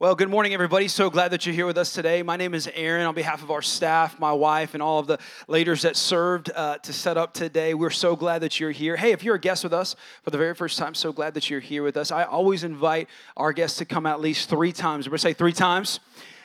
Well, good morning, everybody. So glad that you're here with us today. My name is Aaron. On behalf of our staff, my wife, and all of the leaders that served uh, to set up today, we're so glad that you're here. Hey, if you're a guest with us for the very first time, so glad that you're here with us. I always invite our guests to come at least three times. We're say three times.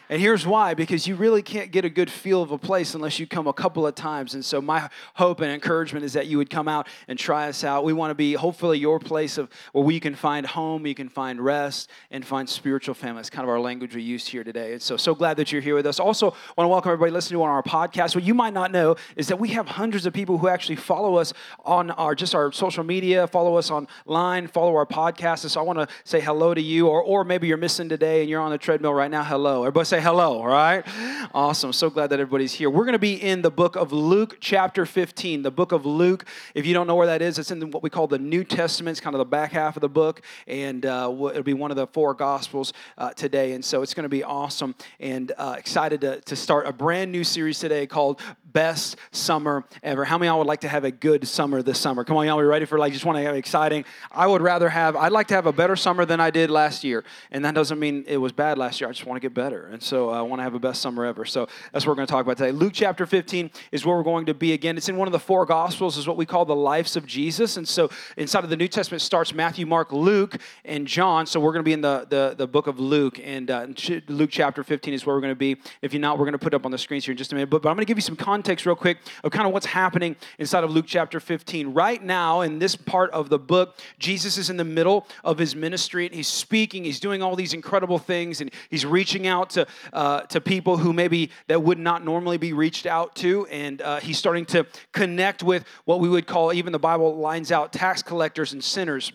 And here's why because you really can't get a good feel of a place unless you come a couple of times. And so, my hope and encouragement is that you would come out and try us out. We want to be hopefully your place of where we can find home, you can find rest, and find spiritual family. It's kind of our language we use here today. And so, so glad that you're here with us. Also, want to welcome everybody listening to on our podcast. What you might not know is that we have hundreds of people who actually follow us on our just our social media, follow us online, follow our podcast. And so, I want to say hello to you, or, or maybe you're missing today and you're on the treadmill right now. Hello. Everybody say, hello, all right? Awesome. So glad that everybody's here. We're going to be in the book of Luke, chapter 15. The book of Luke, if you don't know where that is, it's in what we call the New Testament. It's kind of the back half of the book, and uh, it'll be one of the four Gospels uh, today. And so it's going to be awesome and uh, excited to, to start a brand new series today called Best Summer Ever. How many y'all would like to have a good summer this summer? Come on, y'all, we ready for like, just want to have exciting? I would rather have, I'd like to have a better summer than I did last year. And that doesn't mean it was bad last year. I just want to get better. And so I want to have a best summer ever. So that's what we're going to talk about today. Luke chapter 15 is where we're going to be again. It's in one of the four gospels, is what we call the lives of Jesus. And so inside of the New Testament starts Matthew, Mark, Luke, and John. So we're going to be in the, the, the book of Luke. And uh, Luke chapter 15 is where we're going to be. If you're not, we're going to put up on the screens here in just a minute. But, but I'm going to give you some context real quick of kind of what's happening inside of Luke chapter 15. Right now, in this part of the book, Jesus is in the middle of his ministry and he's speaking. He's doing all these incredible things and he's reaching out to, uh, to people who maybe that would not normally be reached out to. And uh, he's starting to connect with what we would call, even the Bible lines out, tax collectors and sinners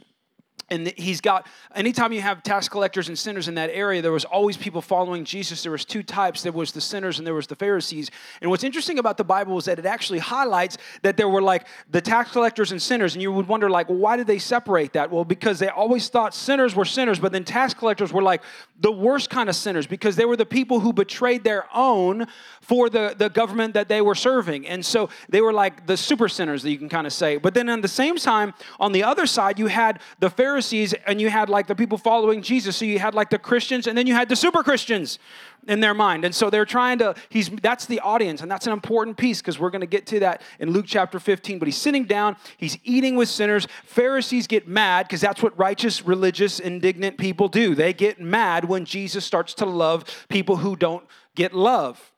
and he's got anytime you have tax collectors and sinners in that area there was always people following jesus. There was two types. There was the sinners and there was the pharisees. And what's interesting about the bible is that it actually highlights that there were like the tax collectors and sinners. And you would wonder like well, why did they separate that? Well because they always thought sinners were sinners but then tax collectors were like the worst kind of sinners because they were the people who betrayed their own for the, the government that they were serving. And so they were like the super sinners that you can kind of say. But then at the same time on the other side you had the pharisees Pharisees and you had like the people following Jesus. So you had like the Christians and then you had the super Christians in their mind. And so they're trying to, he's that's the audience, and that's an important piece because we're going to get to that in Luke chapter 15. But he's sitting down, he's eating with sinners. Pharisees get mad because that's what righteous, religious, indignant people do. They get mad when Jesus starts to love people who don't get love.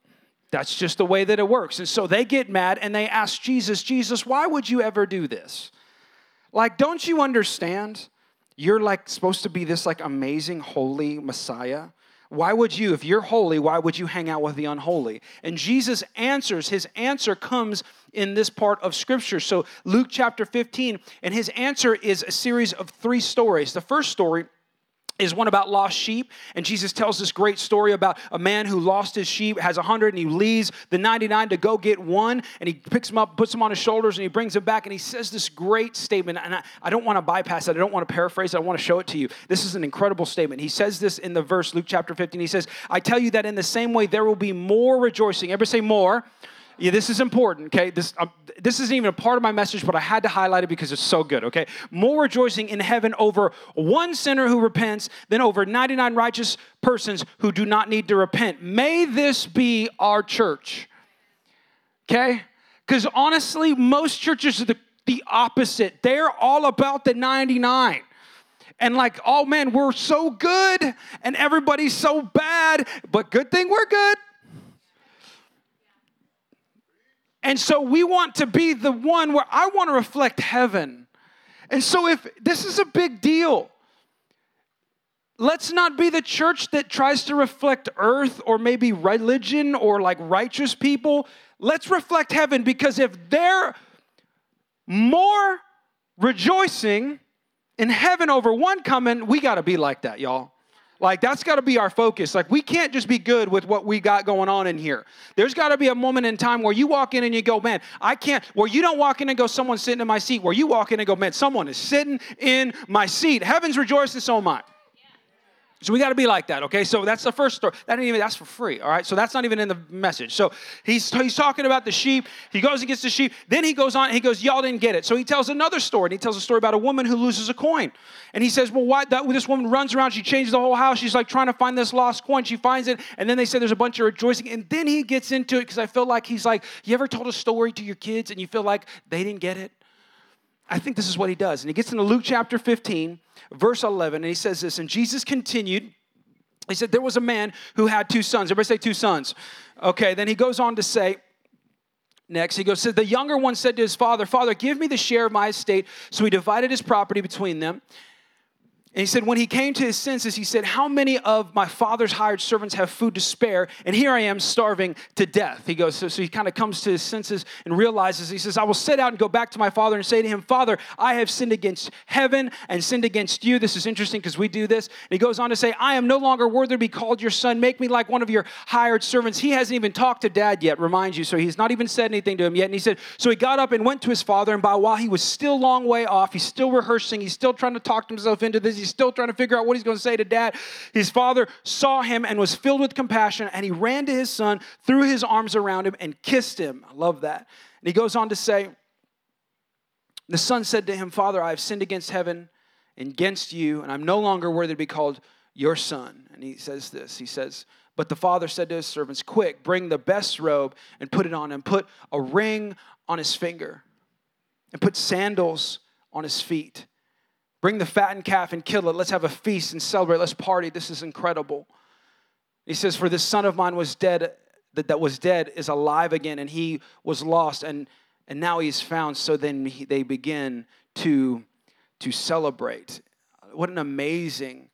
That's just the way that it works. And so they get mad and they ask Jesus, Jesus, why would you ever do this? Like, don't you understand? You're like supposed to be this like amazing holy Messiah. Why would you, if you're holy, why would you hang out with the unholy? And Jesus answers, his answer comes in this part of scripture. So, Luke chapter 15, and his answer is a series of three stories. The first story is one about lost sheep. And jesus tells this great story about a man who lost his sheep has a hundred and he leaves the 99 to go get one. And he picks him up puts him on his shoulders and he brings him back. And he says this great statement. And i, I don't want to bypass it. I don't want to paraphrase it. I want to show it to you. This is an incredible statement. He says this in the verse luke chapter 15 he says i tell you that in the same way there will be more rejoicing. Everybody say more yeah, this is important, okay? This, um, this isn't even a part of my message, but I had to highlight it because it's so good, okay? More rejoicing in heaven over one sinner who repents than over 99 righteous persons who do not need to repent. May this be our church, okay? Because honestly, most churches are the, the opposite. They're all about the 99 and like, oh man, we're so good and everybody's so bad, but good thing we're good. And so we want to be the one where I want to reflect heaven. And so if this is a big deal, let's not be the church that tries to reflect earth or maybe religion or like righteous people. Let's reflect heaven because if they're more rejoicing in heaven over one coming, we got to be like that, y'all. Like, that's got to be our focus. Like, we can't just be good with what we got going on in here. There's got to be a moment in time where you walk in and you go, man, I can't, where you don't walk in and go, someone's sitting in my seat, where you walk in and go, man, someone is sitting in my seat. Heaven's rejoicing, so am I. So we got to be like that, okay? So that's the first story. That even that's for free, all right? So that's not even in the message. So he's he's talking about the sheep. He goes and gets the sheep. Then he goes on. He goes, y'all didn't get it. So he tells another story. And he tells a story about a woman who loses a coin. And he says, well, why? That this woman runs around. She changes the whole house. She's like trying to find this lost coin. She finds it, and then they say there's a bunch of rejoicing. And then he gets into it because I feel like he's like, you ever told a story to your kids and you feel like they didn't get it? I think this is what he does. And he gets into Luke chapter 15, verse 11, and he says this, and Jesus continued he said, There was a man who had two sons. Everybody say two sons. Okay, then he goes on to say, Next, he goes, said, The younger one said to his father, Father, give me the share of my estate. So he divided his property between them. And he said, when he came to his senses, he said, How many of my father's hired servants have food to spare? And here I am starving to death. He goes, So, so he kind of comes to his senses and realizes, He says, I will set out and go back to my father and say to him, Father, I have sinned against heaven and sinned against you. This is interesting because we do this. And he goes on to say, I am no longer worthy to be called your son. Make me like one of your hired servants. He hasn't even talked to dad yet, remind you. So he's not even said anything to him yet. And he said, So he got up and went to his father. And by while he was still long way off, he's still rehearsing, he's still trying to talk himself into this. He's still trying to figure out what he's going to say to dad. His father saw him and was filled with compassion, and he ran to his son, threw his arms around him, and kissed him. I love that. And he goes on to say, The son said to him, Father, I have sinned against heaven and against you, and I'm no longer worthy to be called your son. And he says this He says, but the father said to his servants, Quick, bring the best robe and put it on him. Put a ring on his finger and put sandals on his feet. Bring the fattened calf and kill it. Let's have a feast and celebrate. Let's party. This is incredible. He says, For this son of mine was dead, that, that was dead is alive again, and he was lost, and, and now he's found. So then he, they begin to, to celebrate. What an amazing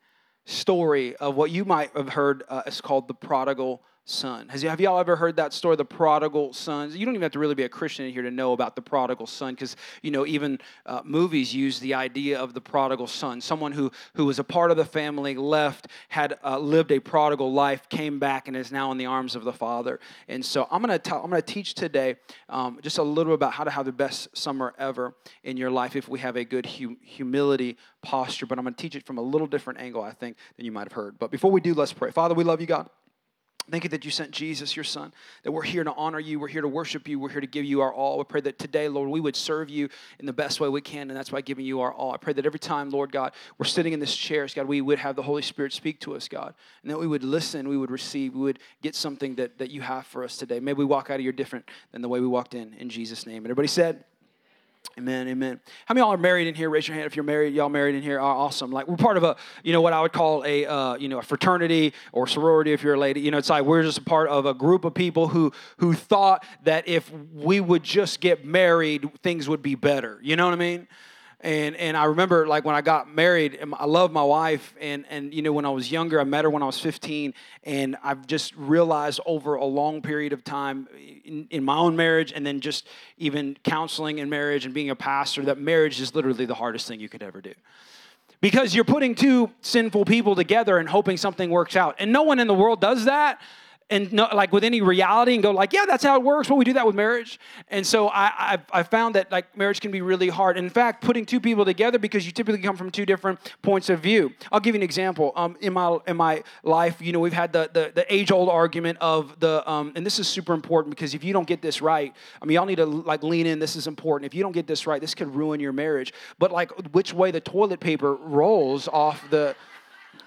story of what you might have heard uh, is called the prodigal son. Has, have y'all ever heard that story, the prodigal son? You don't even have to really be a Christian in here to know about the prodigal son, because you know even uh, movies use the idea of the prodigal son, someone who who was a part of the family, left, had uh, lived a prodigal life, came back, and is now in the arms of the father. And so I'm gonna tell, I'm gonna teach today um, just a little about how to have the best summer ever in your life if we have a good hum- humility posture. But I'm gonna teach it from a little different angle, I think, than you might have heard. But before we do, let's pray. Father, we love you, God. Thank you that you sent Jesus, your son, that we're here to honor you, we're here to worship you, we're here to give you our all. We pray that today, Lord, we would serve you in the best way we can, and that's by giving you our all. I pray that every time, Lord God, we're sitting in this chairs, God, we would have the Holy Spirit speak to us, God, and that we would listen, we would receive, we would get something that, that you have for us today. Maybe we walk out of here different than the way we walked in, in Jesus' name. And everybody said, Amen, amen. How many y'all are married in here? Raise your hand if you're married. Y'all married in here? Oh, awesome. Like we're part of a, you know, what I would call a, uh, you know, a fraternity or sorority if you're a lady. You know, it's like we're just a part of a group of people who who thought that if we would just get married, things would be better. You know what I mean? And and I remember like when I got married, um, I love my wife, and and you know when I was younger, I met her when I was 15, and I've just realized over a long period of time in, in my own marriage, and then just even counseling in marriage and being a pastor, that marriage is literally the hardest thing you could ever do because you're putting two sinful people together and hoping something works out. And no one in the world does that and no, like with any reality and go like, yeah, that's how it works. Well, we do that with marriage. And so I, I, I found that like marriage can be really hard. In fact, putting two people together because you typically come from two different points of view. I'll give you an example. Um, in my in my life, you know, we've had the the, the age old argument of the um, and this is super important because if you don't get this right, I mean, y'all need to like lean in. This is important. If you don't get this right, this could ruin your marriage. But like which way the toilet paper rolls off the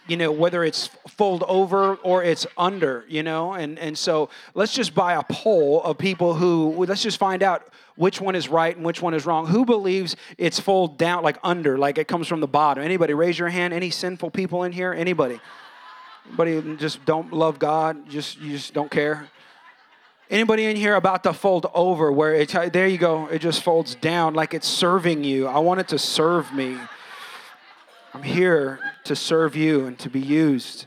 you know, whether it's fold over or it's under, you know? And, and so let's just buy a poll of people who, let's just find out which one is right and which one is wrong. Who believes it's fold down, like under, like it comes from the bottom? Anybody raise your hand? Any sinful people in here? Anybody? Anybody just don't love God? Just, you just don't care? Anybody in here about to fold over where it, there you go, it just folds down like it's serving you. I want it to serve me. I'm here to serve you and to be used.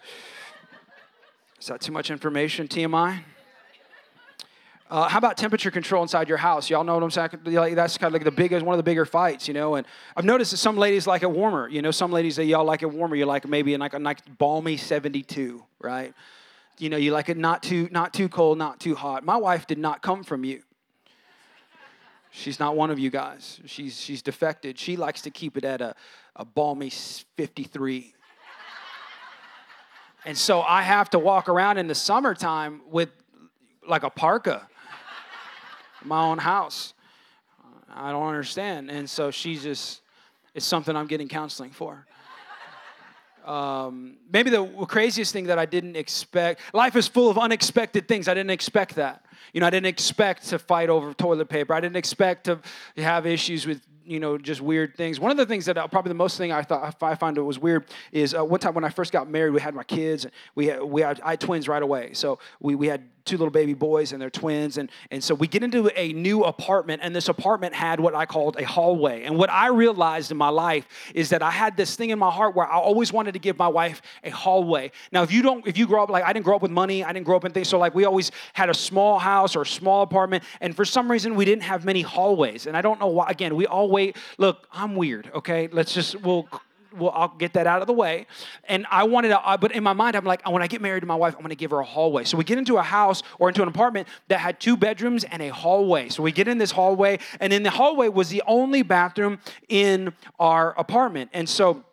Is that too much information, TMI? Uh, how about temperature control inside your house? Y'all know what I'm saying? That's kind of like the biggest, one of the bigger fights, you know. And I've noticed that some ladies like it warmer. You know, some ladies that y'all like it warmer. You like maybe in like a nice balmy 72, right? You know, you like it not too, not too cold, not too hot. My wife did not come from you. She's not one of you guys. She's she's defected. She likes to keep it at a, a balmy 53. And so I have to walk around in the summertime with like a parka, my own house. I don't understand. And so she's just, it's something I'm getting counseling for. Um, maybe the craziest thing that I didn't expect, life is full of unexpected things. I didn't expect that. You know, I didn't expect to fight over toilet paper. I didn't expect to have issues with you know just weird things. One of the things that uh, probably the most thing i thought i find it was weird is uh, one time when i first got married we had my kids and we had, we had, i had twins right away. So we, we had two little baby boys and they're twins and, and so we get into a new apartment and this apartment had what i called a hallway. And what i realized in my life is that i had this thing in my heart where i always wanted to give my wife a hallway. Now if you don't if you grow up like i didn't grow up with money i didn't grow up in things so like we always had a small house or a small apartment and for some reason we didn't have many hallways. And i don't know why again we all wait. look i'm weird okay? Let's just we'll well, I'll get that out of the way. And I wanted to, but in my mind, I'm like, when I get married to my wife, I'm going to give her a hallway. So we get into a house or into an apartment that had two bedrooms and a hallway. So we get in this hallway, and in the hallway was the only bathroom in our apartment. And so,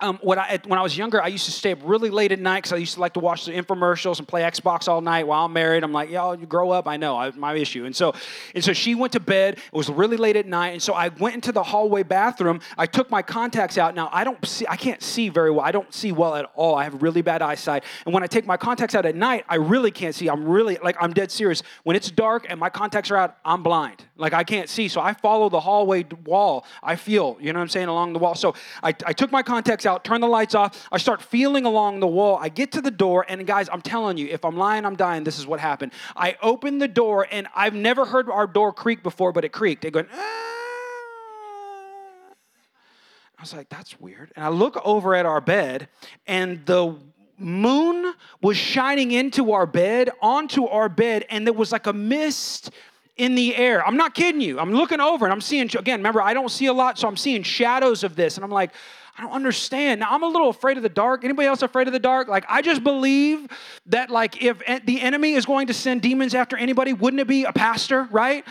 um, when, I, when I was younger, I used to stay up really late at night because I used to like to watch the infomercials and play Xbox all night while I'm married. I'm like, y'all, you grow up. I know, I, my issue. And so, and so she went to bed. It was really late at night, and so I went into the hallway bathroom. I took my contacts out. Now I don't see, I can't see very well. I don't see well at all. I have really bad eyesight. And when I take my contacts out at night, I really can't see. I'm really like I'm dead serious. When it's dark and my contacts are out, I'm blind. Like I can't see. So I follow the hallway wall. I feel, you know what I'm saying, along the wall. So I, I took my contacts out, turn the lights off. I start feeling along the wall. I get to the door, and guys, I'm telling you, if I'm lying, I'm dying. This is what happened. I open the door, and I've never heard our door creak before, but it creaked. It going, ah. I was like, that's weird. And I look over at our bed, and the moon was shining into our bed, onto our bed, and there was like a mist in the air. I'm not kidding you. I'm looking over and I'm seeing, again, remember, I don't see a lot, so I'm seeing shadows of this. And I'm like, I don't understand. Now I'm a little afraid of the dark. Anybody else afraid of the dark? Like I just believe that like if the enemy is going to send demons after anybody, wouldn't it be a pastor, right?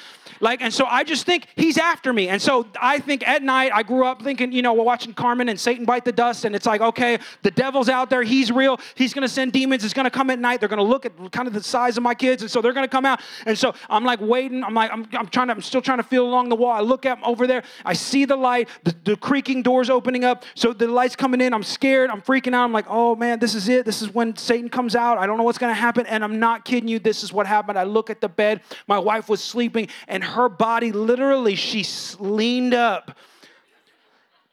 Like, and so I just think he's after me. And so I think at night, I grew up thinking, you know, we're watching Carmen and Satan bite the dust, and it's like, okay, the devil's out there, he's real, he's gonna send demons, it's gonna come at night, they're gonna look at kind of the size of my kids, and so they're gonna come out. And so I'm like waiting, I'm like, I'm, I'm trying to, I'm still trying to feel along the wall. I look at over there, I see the light, the, the creaking doors opening up. So the light's coming in, I'm scared, I'm freaking out. I'm like, oh man, this is it. This is when Satan comes out. I don't know what's gonna happen. And I'm not kidding you, this is what happened. I look at the bed, my wife was sleeping, and her body literally, she leaned up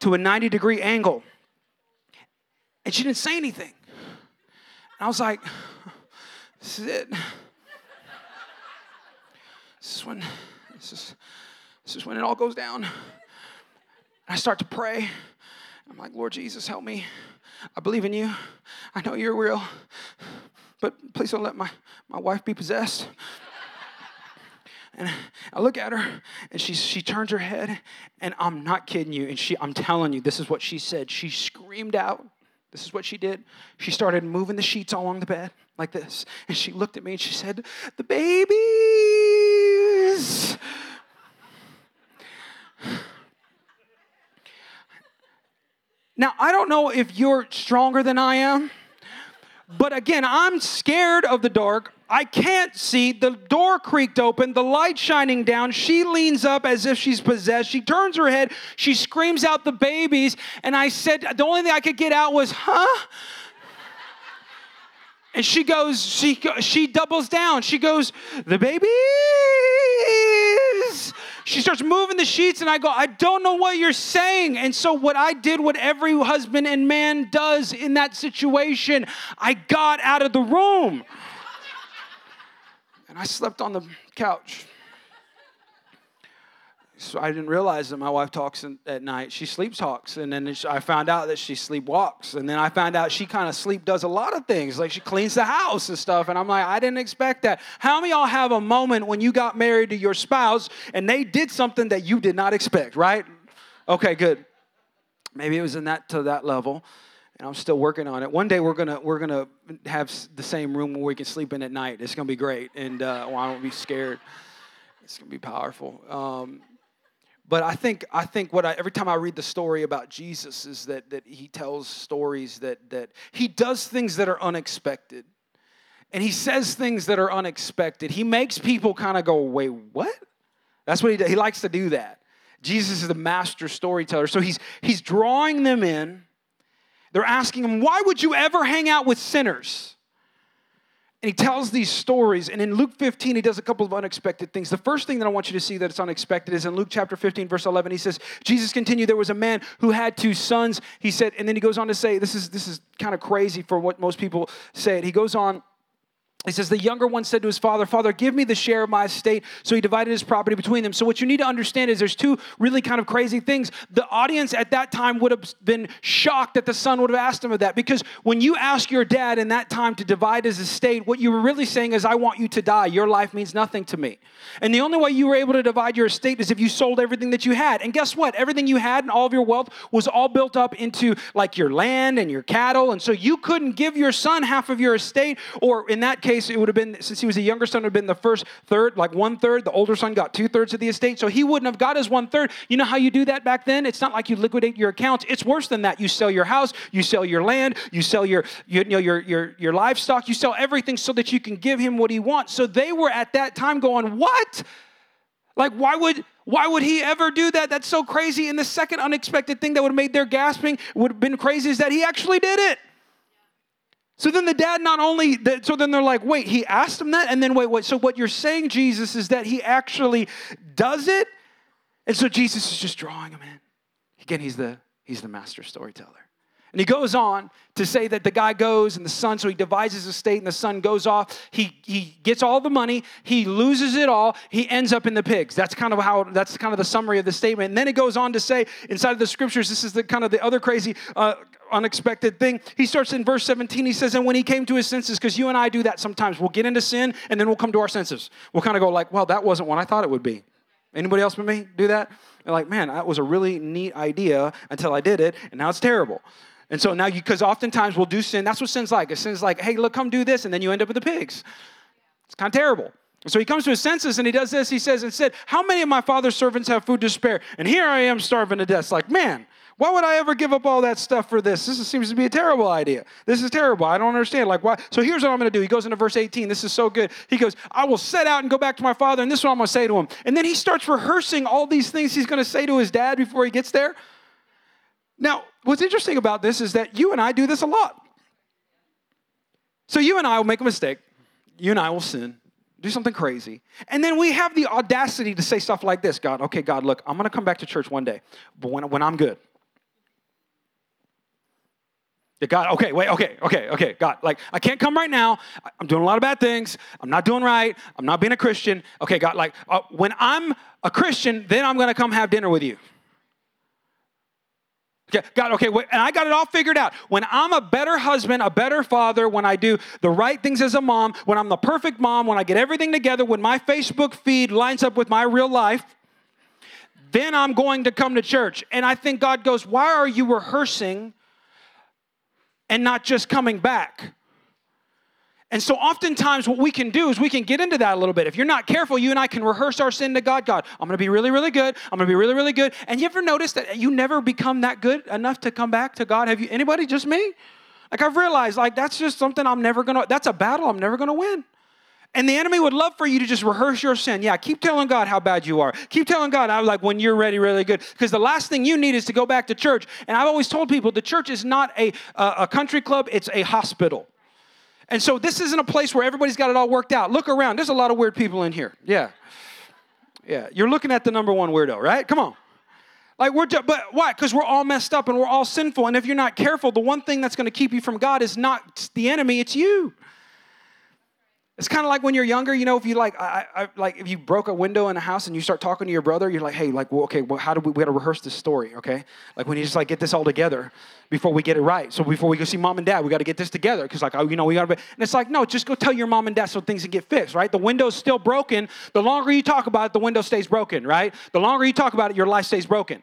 to a 90 degree angle and she didn't say anything. And I was like, this is it. This is when this is this is when it all goes down. And I start to pray. I'm like, Lord Jesus, help me. I believe in you. I know you're real. But please don't let my, my wife be possessed. And I look at her and she, she turns her head, and I'm not kidding you. And she, I'm telling you, this is what she said. She screamed out. This is what she did. She started moving the sheets along the bed like this. And she looked at me and she said, The babies. Now, I don't know if you're stronger than I am, but again, I'm scared of the dark. I can't see. The door creaked open, the light shining down. She leans up as if she's possessed. She turns her head. She screams out the babies. And I said, the only thing I could get out was, huh? And she goes, she, she doubles down. She goes, the babies. She starts moving the sheets, and I go, I don't know what you're saying. And so, what I did, what every husband and man does in that situation, I got out of the room. And I slept on the couch. So I didn't realize that my wife talks in, at night. She sleep talks, and then I found out that she sleepwalks, and then I found out she kind of sleep does a lot of things, like she cleans the house and stuff. And I'm like, I didn't expect that. How many y'all have a moment when you got married to your spouse and they did something that you did not expect? Right? Okay, good. Maybe it was in that to that level and I'm still working on it. One day we're gonna we're gonna have the same room where we can sleep in at night. It's gonna be great, and uh, well, I won't be scared. It's gonna be powerful. Um, But I think I think what I, every time I read the story about Jesus is that that he tells stories that that he does things that are unexpected. And he says things that are unexpected. He makes people kind of go, "Wait, what?" That's what he does. He likes to do that. Jesus is the master storyteller. So he's he's drawing them in. They're asking him, "Why would you ever hang out with sinners?" And he tells these stories. And in Luke 15, he does a couple of unexpected things. The first thing that I want you to see that it's unexpected is in Luke chapter 15, verse 11. He says, Jesus continued, there was a man who had two sons. He said, and then he goes on to say, this is, this is kind of crazy for what most people say. He goes on, he says, The younger one said to his father, Father, give me the share of my estate. So he divided his property between them. So, what you need to understand is there's two really kind of crazy things. The audience at that time would have been shocked that the son would have asked him of that. Because when you ask your dad in that time to divide his estate, what you were really saying is, I want you to die. Your life means nothing to me. And the only way you were able to divide your estate is if you sold everything that you had. And guess what? Everything you had and all of your wealth was all built up into like your land and your cattle. And so you couldn't give your son half of your estate, or in that case, case, it would have been, since he was a younger son, it would have been the first third, like one third. The older son got two thirds of the estate. So he wouldn't have got his one third. You know how you do that back then? It's not like you liquidate your accounts. It's worse than that. You sell your house, you sell your land, you sell your, you know, your, your, your livestock, you sell everything so that you can give him what he wants. So they were at that time going, What? Like, why would why would he ever do that? That's so crazy. And the second unexpected thing that would have made their gasping would have been crazy is that he actually did it. So then the dad not only, so then they're like, wait, he asked him that? And then wait, wait. So what you're saying, Jesus, is that he actually does it? And so Jesus is just drawing him in. Again, he's the, he's the master storyteller. And he goes on to say that the guy goes and the son, so he divides his estate and the son goes off. He, he gets all the money, he loses it all, he ends up in the pigs. That's kind of how, that's kind of the summary of the statement. And then it goes on to say inside of the scriptures, this is the kind of the other crazy, uh, unexpected thing. He starts in verse 17, he says, and when he came to his senses, because you and I do that sometimes, we'll get into sin and then we'll come to our senses. We'll kind of go like, well, that wasn't what I thought it would be. Anybody else but me do that? Like, man, that was a really neat idea until I did it, and now it's terrible. And so now because oftentimes we'll do sin. That's what sin's like. Sin's like, hey, look, come do this, and then you end up with the pigs. It's kind of terrible. So he comes to his senses and he does this. He says, and said, How many of my father's servants have food to spare? And here I am starving to death. It's like, man, why would I ever give up all that stuff for this? This seems to be a terrible idea. This is terrible. I don't understand. Like, why? So here's what I'm going to do. He goes into verse 18. This is so good. He goes, I will set out and go back to my father, and this is what I'm going to say to him. And then he starts rehearsing all these things he's going to say to his dad before he gets there. Now, what's interesting about this is that you and I do this a lot. So you and I will make a mistake. You and I will sin, do something crazy. And then we have the audacity to say stuff like this God, okay, God, look, I'm going to come back to church one day, but when, when I'm good. God, okay, wait, okay, okay, okay, God, like, I can't come right now. I'm doing a lot of bad things. I'm not doing right. I'm not being a Christian. Okay, God, like, uh, when I'm a Christian, then I'm gonna come have dinner with you. Okay, God, okay, wait, and I got it all figured out. When I'm a better husband, a better father, when I do the right things as a mom, when I'm the perfect mom, when I get everything together, when my Facebook feed lines up with my real life, then I'm going to come to church. And I think God goes, Why are you rehearsing and not just coming back? And so, oftentimes, what we can do is we can get into that a little bit. If you're not careful, you and I can rehearse our sin to God. God, I'm going to be really, really good. I'm going to be really, really good. And you ever notice that you never become that good enough to come back to God? Have you? Anybody? Just me? Like I've realized, like that's just something I'm never going to. That's a battle I'm never going to win. And the enemy would love for you to just rehearse your sin. Yeah, keep telling God how bad you are. Keep telling God, I'm like, when you're ready, really good. Because the last thing you need is to go back to church. And I've always told people the church is not a, a, a country club, it's a hospital. And so this isn't a place where everybody's got it all worked out. Look around. There's a lot of weird people in here. Yeah. Yeah. You're looking at the number one weirdo, right? Come on. Like we're, but why? Because we're all messed up and we're all sinful. And if you're not careful, the one thing that's going to keep you from God is not the enemy, it's you. It's kind of like when you're younger, you know, if you like, I, I, like if you broke a window in a house and you start talking to your brother, you're like, hey, like, well, okay, well, how do we, we got to rehearse this story, okay? Like when you just like get this all together before we get it right. So before we go see mom and dad, we got to get this together because like, oh, you know, we got to. And it's like, no, just go tell your mom and dad so things can get fixed, right? The window's still broken. The longer you talk about it, the window stays broken, right? The longer you talk about it, your life stays broken.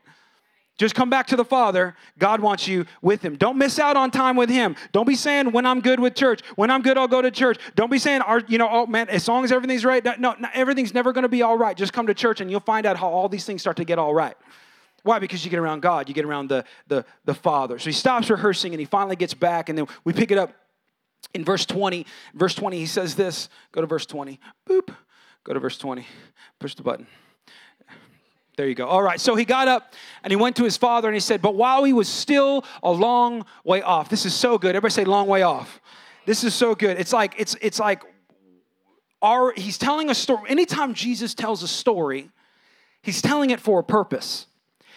Just come back to the Father. God wants you with Him. Don't miss out on time with Him. Don't be saying, when I'm good with church, when I'm good, I'll go to church. Don't be saying, you know, oh man, as long as everything's right. No, no everything's never going to be all right. Just come to church and you'll find out how all these things start to get all right. Why? Because you get around God, you get around the, the, the Father. So he stops rehearsing and he finally gets back, and then we pick it up in verse 20. Verse 20, he says this. Go to verse 20. Boop. Go to verse 20. Push the button. There you go. All right. So he got up and he went to his father and he said, But while he was still a long way off, this is so good. Everybody say long way off. This is so good. It's like, it's it's like our he's telling a story. Anytime Jesus tells a story, he's telling it for a purpose.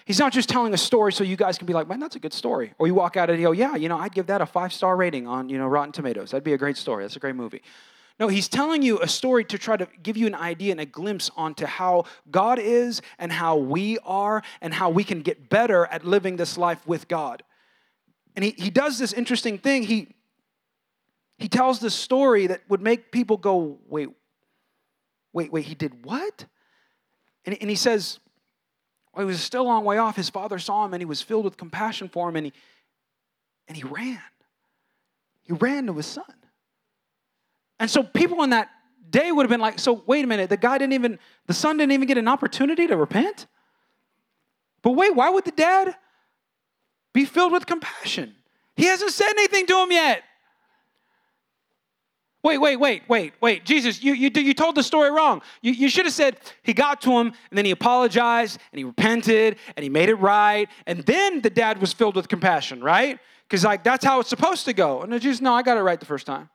He's not just telling a story so you guys can be like, man, that's a good story. Or you walk out and you go, yeah, you know, I'd give that a five star rating on, you know, Rotten Tomatoes. That'd be a great story. That's a great movie. No, he's telling you a story to try to give you an idea and a glimpse onto how God is and how we are and how we can get better at living this life with God. And he, he does this interesting thing. He, he tells this story that would make people go, wait, wait, wait, he did what? And, and he says, well, he was still a long way off. His father saw him and he was filled with compassion for him and he, and he ran. He ran to his son. And so people in that day would have been like, so wait a minute, the guy didn't even, the son didn't even get an opportunity to repent? But wait, why would the dad be filled with compassion? He hasn't said anything to him yet. Wait, wait, wait, wait, wait. Jesus, you, you, you told the story wrong. You, you should have said he got to him and then he apologized and he repented and he made it right. And then the dad was filled with compassion, right? Because like that's how it's supposed to go. And Jesus, no, I got it right the first time.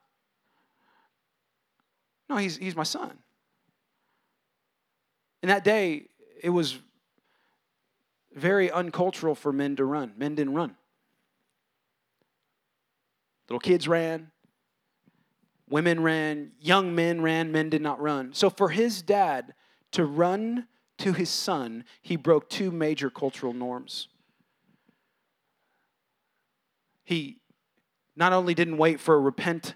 No, he's, he's my son. In that day, it was very uncultural for men to run. Men didn't run. Little kids ran, women ran, young men ran, men did not run. So for his dad to run to his son, he broke two major cultural norms. He not only didn't wait for a repent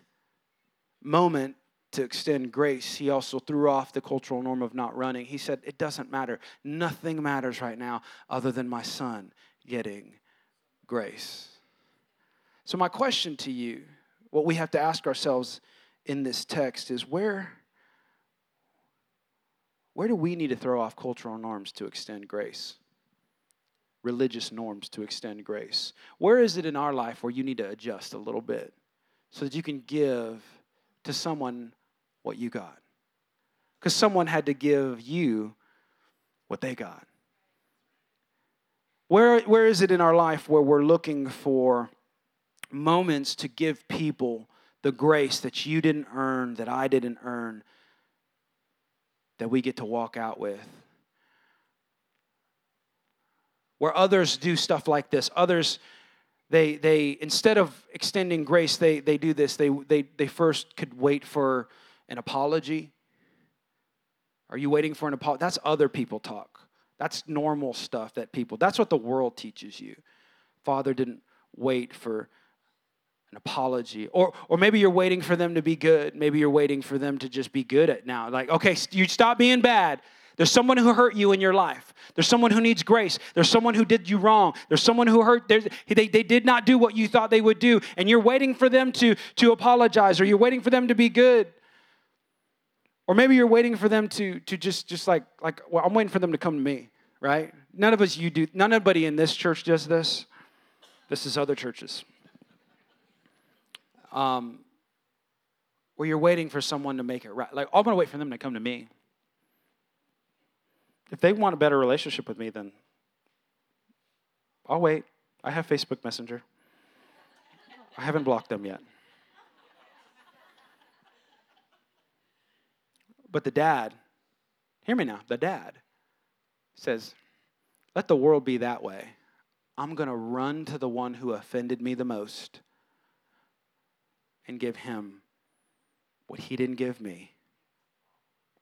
moment, to extend grace, he also threw off the cultural norm of not running. He said, It doesn't matter. Nothing matters right now other than my son getting grace. So, my question to you, what we have to ask ourselves in this text is where, where do we need to throw off cultural norms to extend grace? Religious norms to extend grace. Where is it in our life where you need to adjust a little bit so that you can give to someone what you got. Because someone had to give you what they got. Where, where is it in our life where we're looking for moments to give people the grace that you didn't earn, that I didn't earn, that we get to walk out with? Where others do stuff like this, others they they instead of extending grace they they do this they they they first could wait for an apology? Are you waiting for an apology? That's other people talk. That's normal stuff that people, that's what the world teaches you. Father didn't wait for an apology. Or, or maybe you're waiting for them to be good. Maybe you're waiting for them to just be good at now. Like, okay, you stop being bad. There's someone who hurt you in your life. There's someone who needs grace. There's someone who did you wrong. There's someone who hurt. They, they did not do what you thought they would do. And you're waiting for them to, to apologize or you're waiting for them to be good. Or maybe you're waiting for them to, to just, just like, like, well, I'm waiting for them to come to me, right? None of us, you do, none anybody in this church does this. This is other churches. Um, where you're waiting for someone to make it right. Like, I'm to wait for them to come to me. If they want a better relationship with me, then I'll wait. I have Facebook Messenger. I haven't blocked them yet. But the dad, hear me now, the dad says, Let the world be that way. I'm going to run to the one who offended me the most and give him what he didn't give me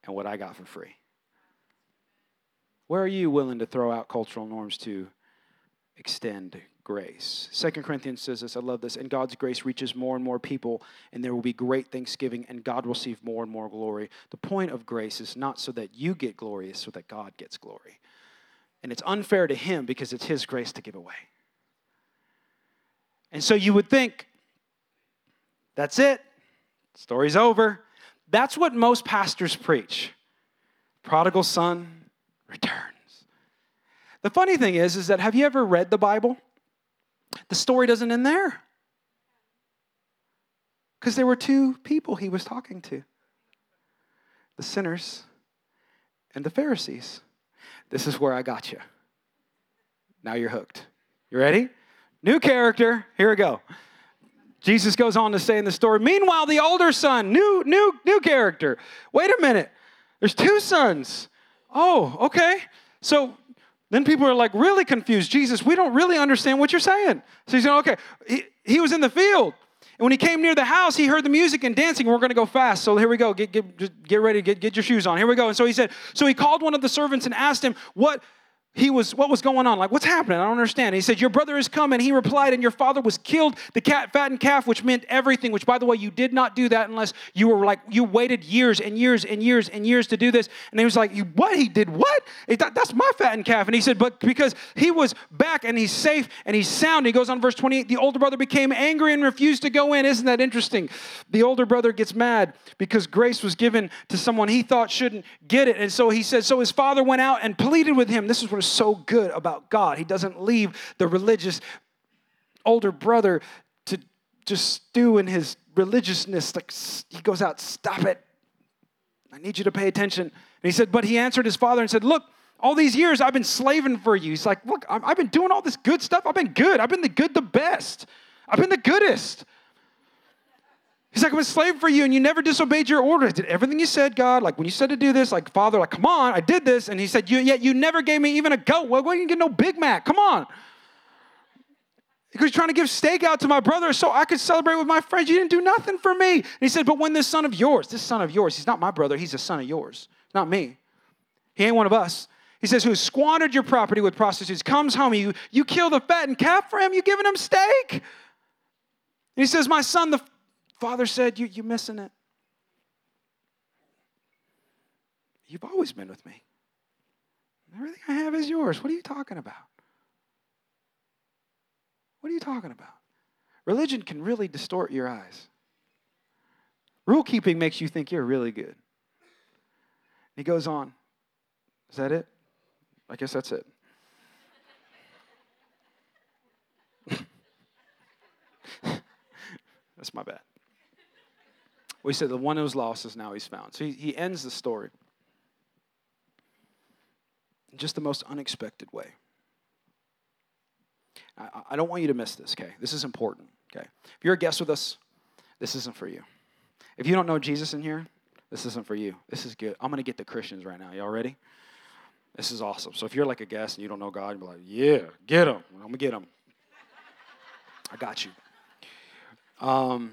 and what I got for free. Where are you willing to throw out cultural norms to extend grace. Second Corinthians says this, I love this, and God's grace reaches more and more people, and there will be great thanksgiving, and God will receive more and more glory. The point of grace is not so that you get glory, it's so that God gets glory. And it's unfair to him because it's his grace to give away. And so you would think, that's it, story's over. That's what most pastors preach. Prodigal son returns. The funny thing is, is that have you ever read the Bible? The story doesn't end there. Because there were two people he was talking to the sinners and the Pharisees. This is where I got you. Now you're hooked. You ready? New character. Here we go. Jesus goes on to say in the story, meanwhile, the older son, new, new, new character. Wait a minute. There's two sons. Oh, okay. So then people are like really confused. Jesus, we don't really understand what you're saying. So he's saying, okay, he, he was in the field. And when he came near the house, he heard the music and dancing. We're going to go fast. So here we go. Get, get, get ready. Get, get your shoes on. Here we go. And so he said, so he called one of the servants and asked him, what he was what was going on? Like what's happening? I don't understand. He said your brother is come and he replied and your father was killed the cat fattened calf which meant everything which by the way you did not do that unless you were like you waited years and years and years and years to do this. And he was like what? He did what? That's my fattened calf. And he said but because he was back and he's safe and he's sound he goes on verse 28 the older brother became angry and refused to go in. Isn't that interesting? The older brother gets mad because grace was given to someone he thought shouldn't get it. And so he said so his father went out and pleaded with him. This is what so good about God. He doesn't leave the religious older brother to just stew in his religiousness. Like he goes out, stop it. I need you to pay attention. And he said, but he answered his father and said, Look, all these years I've been slaving for you. He's like, Look, I've been doing all this good stuff. I've been good. I've been the good, the best. I've been the goodest. He's like, I'm a slave for you, and you never disobeyed your orders. I did everything you said, God. Like when you said to do this, like Father, like, come on, I did this. And he said, you, yet you never gave me even a goat. Well, why didn't you get no Big Mac? Come on. Because you're trying to give steak out to my brother so I could celebrate with my friends. You didn't do nothing for me. And he said, But when this son of yours, this son of yours, he's not my brother, he's a son of yours, not me. He ain't one of us. He says, Who squandered your property with prostitutes, comes home, you, you kill the fattened calf for him, you giving him steak. And he says, My son, the Father said, you, You're missing it. You've always been with me. Everything I have is yours. What are you talking about? What are you talking about? Religion can really distort your eyes. Rule keeping makes you think you're really good. He goes on. Is that it? I guess that's it. that's my bad. We said the one who was lost is now he's found. So he, he ends the story in just the most unexpected way. I, I don't want you to miss this, okay? This is important, okay? If you're a guest with us, this isn't for you. If you don't know Jesus in here, this isn't for you. This is good. I'm going to get the Christians right now. Y'all ready? This is awesome. So if you're like a guest and you don't know God, you're like, yeah, get him. I'm going to get him. I got you. Um,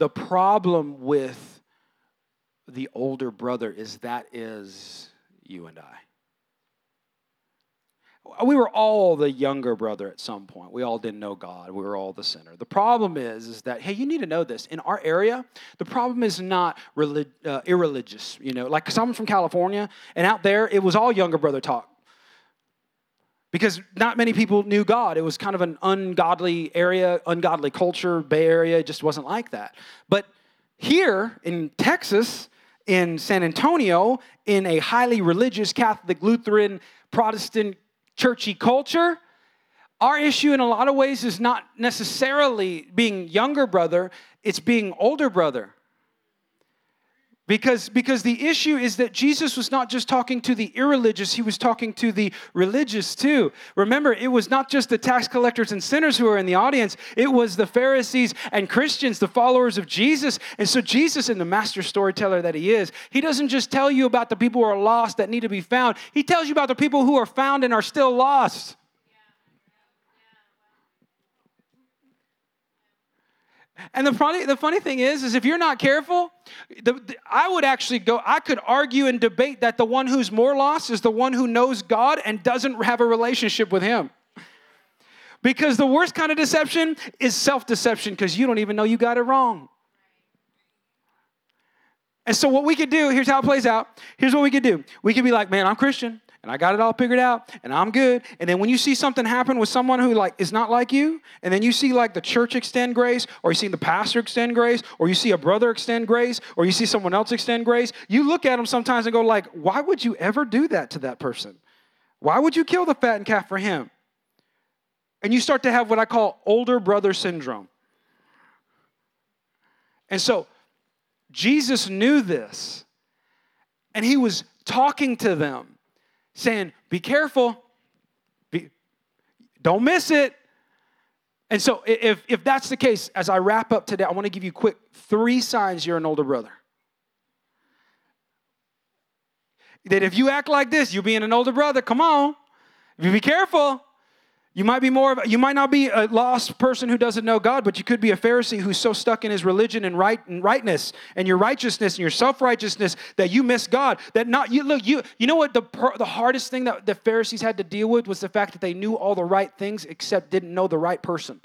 the problem with the older brother is that is you and I. We were all the younger brother at some point. We all didn't know God. We were all the sinner. The problem is, is that hey, you need to know this. In our area, the problem is not relig- uh, irreligious. You know, like someone from California, and out there, it was all younger brother talk because not many people knew God. It was kind of an ungodly area, ungodly culture, Bay Area. It just wasn't like that. But here in Texas, in San Antonio, in a highly religious Catholic, Lutheran, Protestant, churchy culture, our issue in a lot of ways is not necessarily being younger brother, it's being older brother. Because, because the issue is that Jesus was not just talking to the irreligious, he was talking to the religious too. Remember, it was not just the tax collectors and sinners who were in the audience, it was the Pharisees and Christians, the followers of Jesus. And so, Jesus, in the master storyteller that he is, he doesn't just tell you about the people who are lost that need to be found, he tells you about the people who are found and are still lost. And the funny, the funny thing is, is if you're not careful, the, the, I would actually go, I could argue and debate that the one who's more lost is the one who knows God and doesn't have a relationship with Him. Because the worst kind of deception is self deception because you don't even know you got it wrong. And so, what we could do, here's how it plays out. Here's what we could do. We could be like, man, I'm Christian. And I got it all figured out and I'm good. And then when you see something happen with someone who like is not like you, and then you see like the church extend grace, or you see the pastor extend grace, or you see a brother extend grace, or you see someone else extend grace, you look at them sometimes and go like, why would you ever do that to that person? Why would you kill the fattened calf for him? And you start to have what I call older brother syndrome. And so Jesus knew this, and he was talking to them, saying, Be careful, Be, don't miss it. And so, if, if that's the case, as I wrap up today, I want to give you quick three signs you're an older brother. That if you act like this, you're being an older brother. Come on. If you be careful, you might be more of you might not be a lost person who doesn't know God, but you could be a Pharisee who's so stuck in his religion and right and rightness and your righteousness and your self-righteousness that you miss God. That not you look you you know what the the hardest thing that the Pharisees had to deal with was the fact that they knew all the right things except didn't know the right person.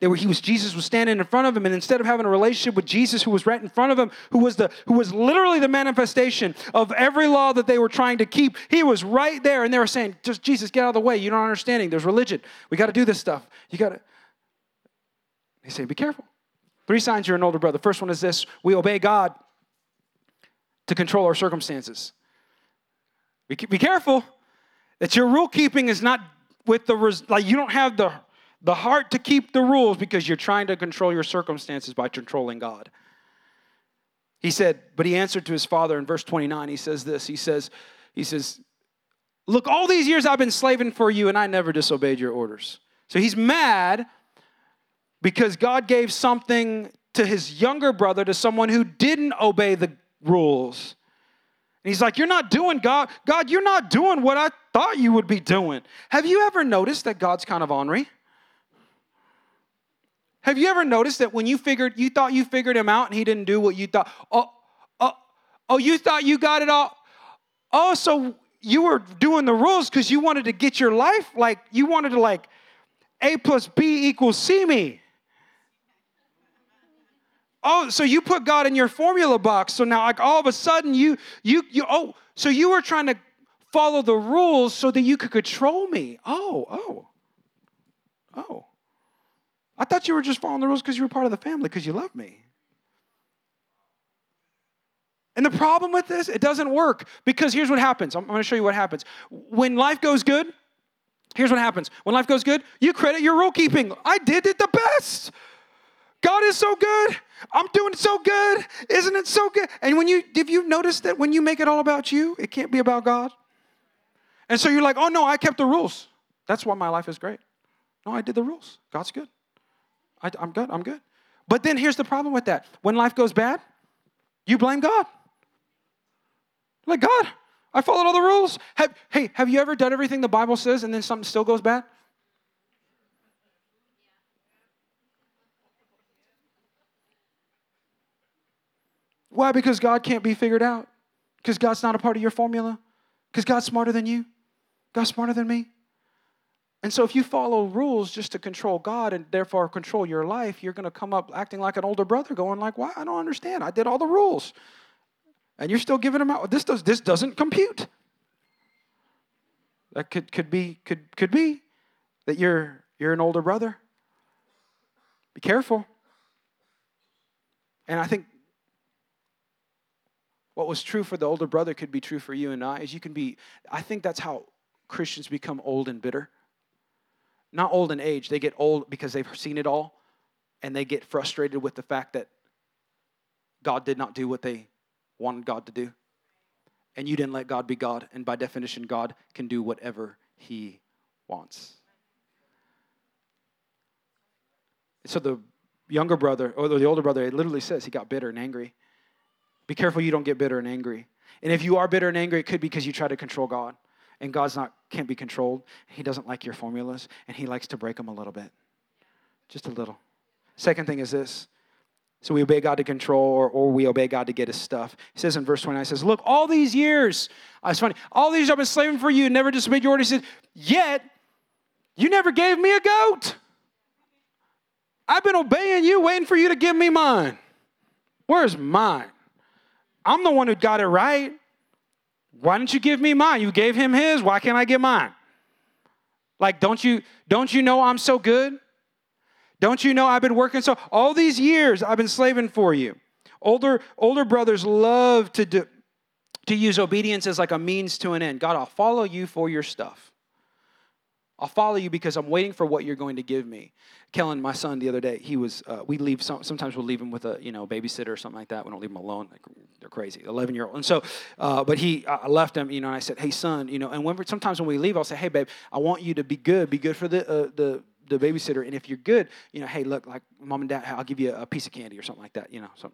They were, he was Jesus was standing in front of him, and instead of having a relationship with Jesus, who was right in front of him, who was the who was literally the manifestation of every law that they were trying to keep, he was right there, and they were saying, "Just Jesus, get out of the way. You're not understanding. There's religion. We got to do this stuff. You got to." He said, "Be careful." Three signs you're an older brother. First one is this: we obey God to control our circumstances. Be, be careful that your rule keeping is not with the res- like you don't have the the heart to keep the rules because you're trying to control your circumstances by controlling God. He said, but he answered to his father in verse 29. He says this. He says, he says, Look, all these years I've been slaving for you and I never disobeyed your orders. So he's mad because God gave something to his younger brother, to someone who didn't obey the rules. And he's like, You're not doing God, God, you're not doing what I thought you would be doing. Have you ever noticed that God's kind of ornery? Have you ever noticed that when you figured, you thought you figured him out and he didn't do what you thought? Oh, oh, oh, you thought you got it all? Oh, so you were doing the rules because you wanted to get your life like you wanted to like A plus B equals C me. Oh, so you put God in your formula box. So now like all of a sudden you you you oh, so you were trying to follow the rules so that you could control me. Oh, oh. Oh. I thought you were just following the rules because you were part of the family because you love me. And the problem with this, it doesn't work because here's what happens. I'm going to show you what happens. When life goes good, here's what happens. When life goes good, you credit your rule keeping. I did it the best. God is so good. I'm doing so good. Isn't it so good? And when you, if you notice that when you make it all about you, it can't be about God. And so you're like, oh no, I kept the rules. That's why my life is great. No, I did the rules. God's good. I, I'm good, I'm good. But then here's the problem with that. When life goes bad, you blame God. Like, God, I followed all the rules. Have, hey, have you ever done everything the Bible says and then something still goes bad? Why? Because God can't be figured out. Because God's not a part of your formula. Because God's smarter than you. God's smarter than me. And so, if you follow rules just to control God and therefore control your life, you're going to come up acting like an older brother, going like, "Why? I don't understand. I did all the rules, and you're still giving them out. This does this doesn't compute." That could could be could could be that you're you're an older brother. Be careful. And I think what was true for the older brother could be true for you and I. Is you can be. I think that's how Christians become old and bitter not old in age, they get old because they've seen it all and they get frustrated with the fact that God did not do what they wanted God to do. And you didn't let God be God. And by definition, God can do whatever He wants. So the younger brother, or the older brother, it literally says he got bitter and angry. Be careful you don't get bitter and angry. And if you are bitter and angry, it could be because you try to control God and God's not can't be controlled. He doesn't like your formulas, and he likes to break them a little bit, just a little. Second thing is this. So we obey God to control, or, or we obey God to get his stuff. He says in verse 29, he says, Look, all these years, oh, it's funny, all these years I've been slaving for you, never disobeyed your order. He said, Yet you never gave me a goat. I've been obeying you, waiting for you to give me mine. Where's mine? I'm the one who got it right. Why didn't you give me mine? You gave him his. Why can't I get mine? Like, don't you, don't you know I'm so good? Don't you know I've been working so all these years I've been slaving for you? Older, older brothers love to do, to use obedience as like a means to an end. God, I'll follow you for your stuff. I'll follow you because I'm waiting for what you're going to give me. Kellen, my son, the other day, he was. Uh, we leave. Some, sometimes we'll leave him with a you know babysitter or something like that. We don't leave him alone. Like, they're crazy, 11 year old. And so, uh, but he, I left him. You know, and I said, hey son, you know, and when sometimes when we leave, I'll say, hey babe, I want you to be good. Be good for the uh, the the babysitter. And if you're good, you know, hey look, like mom and dad, I'll give you a piece of candy or something like that. You know, so.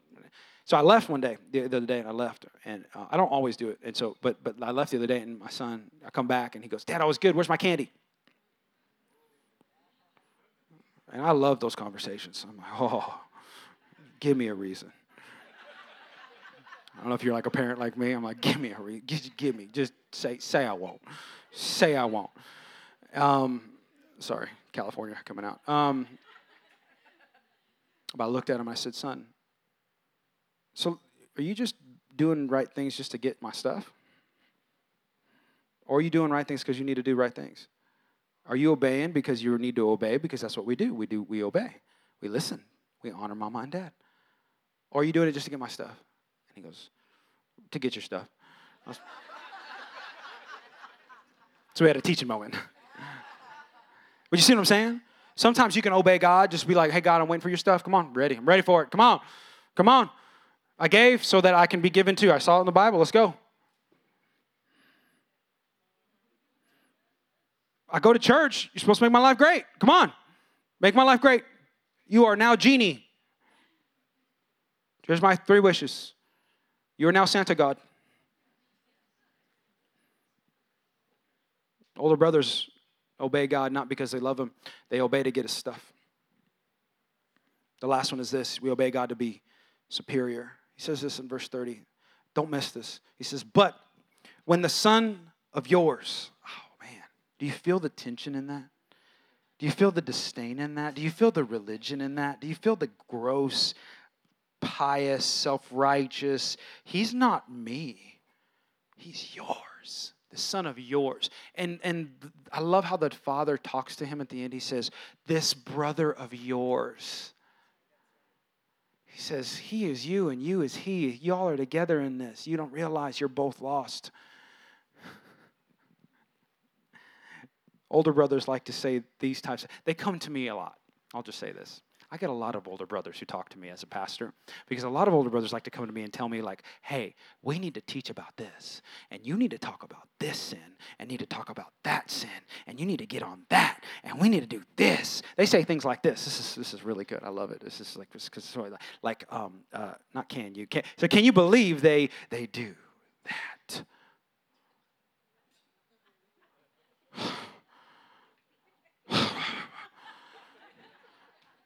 So I left one day, the, the other day, and I left, and uh, I don't always do it. And so, but but I left the other day, and my son, I come back, and he goes, "Dad, I was good. Where's my candy?" And I love those conversations. I'm like, oh, give me a reason. I don't know if you're like a parent like me. I'm like, give me a reason. Just give me. Just say, say I won't. Say I won't. Um, sorry, California coming out. Um, but I looked at him. I said, son, so are you just doing right things just to get my stuff? Or are you doing right things because you need to do right things? Are you obeying because you need to obey? Because that's what we do. We do we obey. We listen. We honor mama and dad. Or are you doing it just to get my stuff? And he goes, To get your stuff. Was... so we had a teaching moment. but you see what I'm saying? Sometimes you can obey God, just be like, hey God, I'm waiting for your stuff. Come on, I'm ready. I'm ready for it. Come on. Come on. I gave so that I can be given to. I saw it in the Bible. Let's go. I go to church. You're supposed to make my life great. Come on. Make my life great. You are now genie. Here's my three wishes. You are now Santa God. Older brothers obey God not because they love Him, they obey to get His stuff. The last one is this we obey God to be superior. He says this in verse 30. Don't miss this. He says, But when the son of yours, do you feel the tension in that? Do you feel the disdain in that? Do you feel the religion in that? Do you feel the gross, pious, self righteous? He's not me, he's yours. The son of yours. And, and I love how the father talks to him at the end. He says, This brother of yours. He says, He is you and you is He. Y'all are together in this. You don't realize you're both lost. Older brothers like to say these types. Of, they come to me a lot. I'll just say this. I get a lot of older brothers who talk to me as a pastor because a lot of older brothers like to come to me and tell me like, "Hey, we need to teach about this, and you need to talk about this sin, and need to talk about that sin, and you need to get on that, and we need to do this." They say things like this. This is this is really good. I love it. This is like because like um uh, not can you can so can you believe they they do that?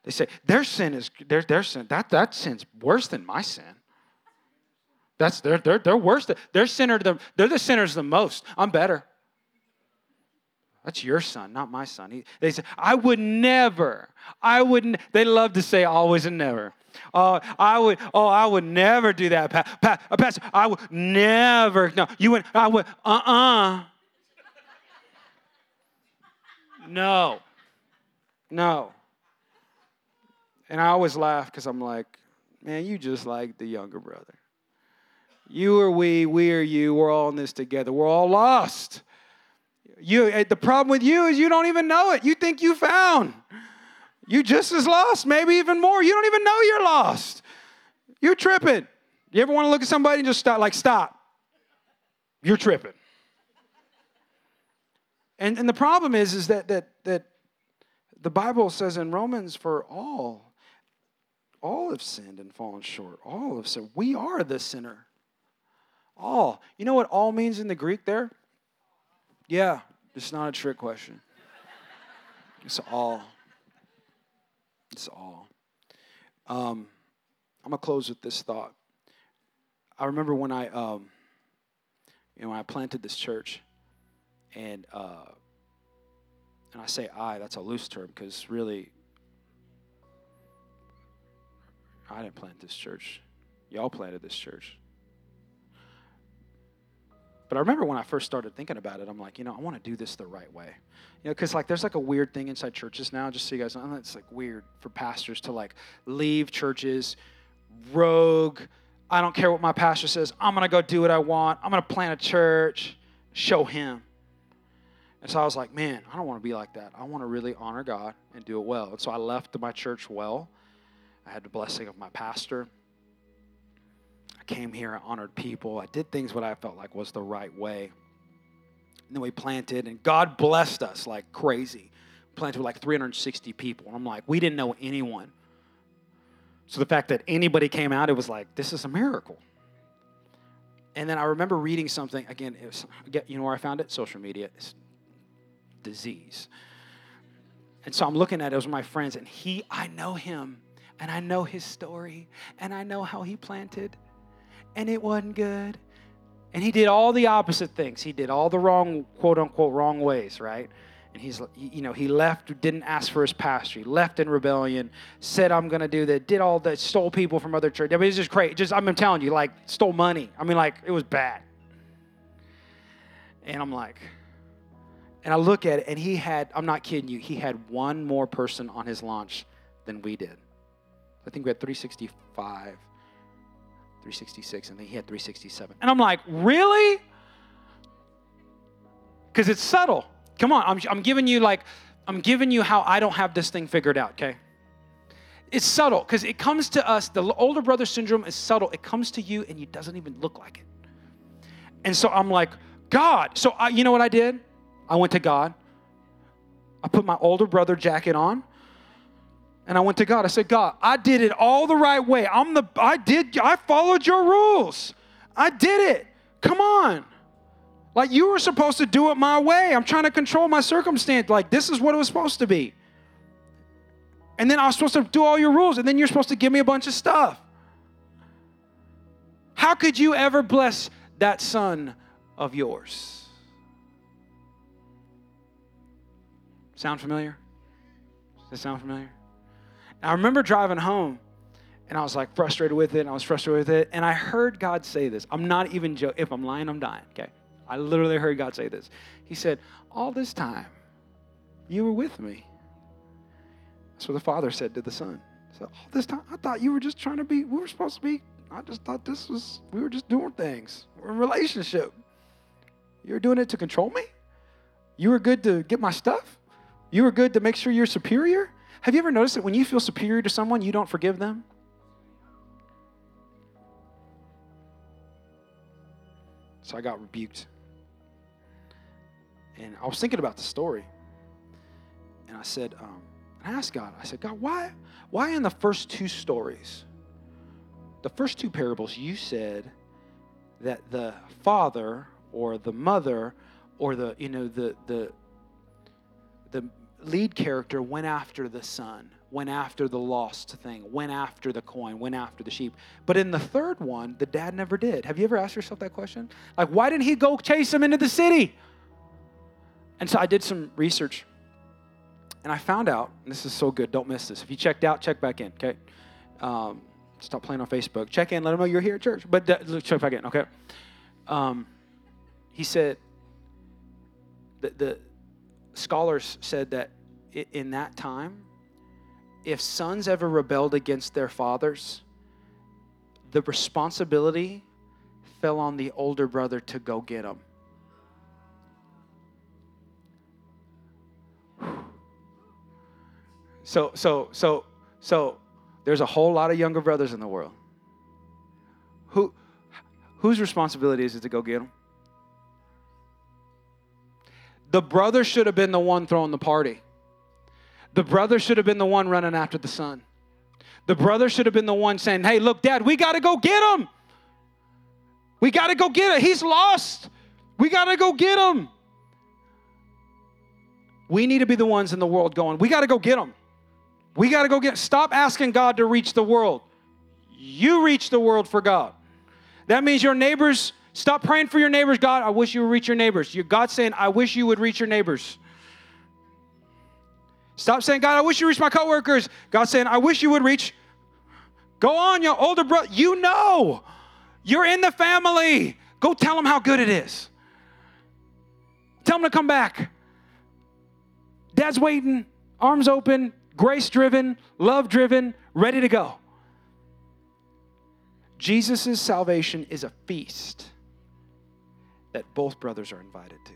They say their sin is their, their sin. That that sin's worse than my sin. That's they're they're they're worse. Than, they're sinner the, they're the sinners the most. I'm better. That's your son, not my son. He, they say, I would never, I wouldn't, they love to say always and never. Oh, I would, oh, I would never do that, pa, pa, uh, Pastor. I would never, no, you would, I would, uh-uh. No. No. And I always laugh because I'm like, man, you just like the younger brother. You are we, we are you. We're all in this together. We're all lost. You, eh, the problem with you is you don't even know it. You think you found. You just as lost, maybe even more. You don't even know you're lost. You're tripping. You ever want to look at somebody and just stop, like, stop? You're tripping. And, and the problem is, is that, that, that the Bible says in Romans, for all all have sinned and fallen short. All have sinned. We are the sinner. All. You know what all means in the Greek there? Yeah, it's not a trick question. It's all. It's all. Um, I'm gonna close with this thought. I remember when I, um, you know, when I planted this church, and uh, and I say I, that's a loose term because really I didn't plant this church. Y'all planted this church. But I remember when I first started thinking about it, I'm like, you know, I want to do this the right way. You know, because like there's like a weird thing inside churches now, just so you guys know, it's like weird for pastors to like leave churches, rogue. I don't care what my pastor says. I'm going to go do what I want. I'm going to plant a church, show him. And so I was like, man, I don't want to be like that. I want to really honor God and do it well. And so I left my church well. I had the blessing of my pastor. I came here, I honored people. I did things what I felt like was the right way. And then we planted, and God blessed us like crazy. Planted with like 360 people. And I'm like, we didn't know anyone. So the fact that anybody came out, it was like, this is a miracle. And then I remember reading something, again, it was, you know where I found it? Social media. It's disease. And so I'm looking at it with my friends, and he, I know him, and I know his story, and I know how he planted, and it wasn't good. And he did all the opposite things. He did all the wrong, quote unquote, wrong ways, right? And he's, you know, he left, didn't ask for his pastor. He left in rebellion, said, I'm going to do that, did all that, stole people from other churches. I mean, it's just crazy. Just, I'm telling you, like, stole money. I mean, like, it was bad. And I'm like, and I look at it, and he had, I'm not kidding you, he had one more person on his launch than we did. I think we had 365, 366, and then he had 367. And I'm like, really? Because it's subtle. Come on, I'm, I'm giving you like, I'm giving you how I don't have this thing figured out, okay? It's subtle because it comes to us, the older brother syndrome is subtle. It comes to you and it doesn't even look like it. And so I'm like, God. So I, you know what I did? I went to God. I put my older brother jacket on and I went to God. I said, God, I did it all the right way. I'm the I did I followed your rules. I did it. Come on. Like you were supposed to do it my way. I'm trying to control my circumstance. Like this is what it was supposed to be. And then I was supposed to do all your rules, and then you're supposed to give me a bunch of stuff. How could you ever bless that son of yours? Sound familiar? Does that sound familiar? I remember driving home and I was like frustrated with it and I was frustrated with it. And I heard God say this. I'm not even joking. If I'm lying, I'm dying. Okay. I literally heard God say this. He said, All this time, you were with me. That's what the father said to the son. So all this time, I thought you were just trying to be, we were supposed to be, I just thought this was, we were just doing things. We're in relationship. You were doing it to control me? You were good to get my stuff? You were good to make sure you're superior? Have you ever noticed that when you feel superior to someone, you don't forgive them? So I got rebuked. And I was thinking about the story. And I said, um, I asked God, I said, God, why, why in the first two stories, the first two parables, you said that the father or the mother or the, you know, the, the, the lead character went after the son, went after the lost thing, went after the coin, went after the sheep. But in the third one, the dad never did. Have you ever asked yourself that question? Like, why didn't he go chase him into the city? And so I did some research and I found out, this is so good, don't miss this. If you checked out, check back in, okay? Um, stop playing on Facebook. Check in, let them know you're here at church, but uh, check back in, okay? Um, he said, the, the, scholars said that in that time, if sons ever rebelled against their fathers, the responsibility fell on the older brother to go get them. So, so, so, so, there's a whole lot of younger brothers in the world. Who, whose responsibility is it to go get them? The brother should have been the one throwing the party. The brother should have been the one running after the son. The brother should have been the one saying, Hey, look, dad, we got to go get him. We got to go get him. He's lost. We got to go get him. We need to be the ones in the world going, We got to go get him. We got to go get Stop asking God to reach the world. You reach the world for God. That means your neighbors Stop praying for your neighbors. God, I wish you would reach your neighbors. Your God saying, I wish you would reach your neighbors. Stop saying, God, I wish you reach my coworkers. God saying, I wish you would reach. Go on, your older brother. You know. You're in the family. Go tell them how good it is. Tell them to come back. Dad's waiting, arms open, grace driven, love driven, ready to go. Jesus' salvation is a feast that both brothers are invited to.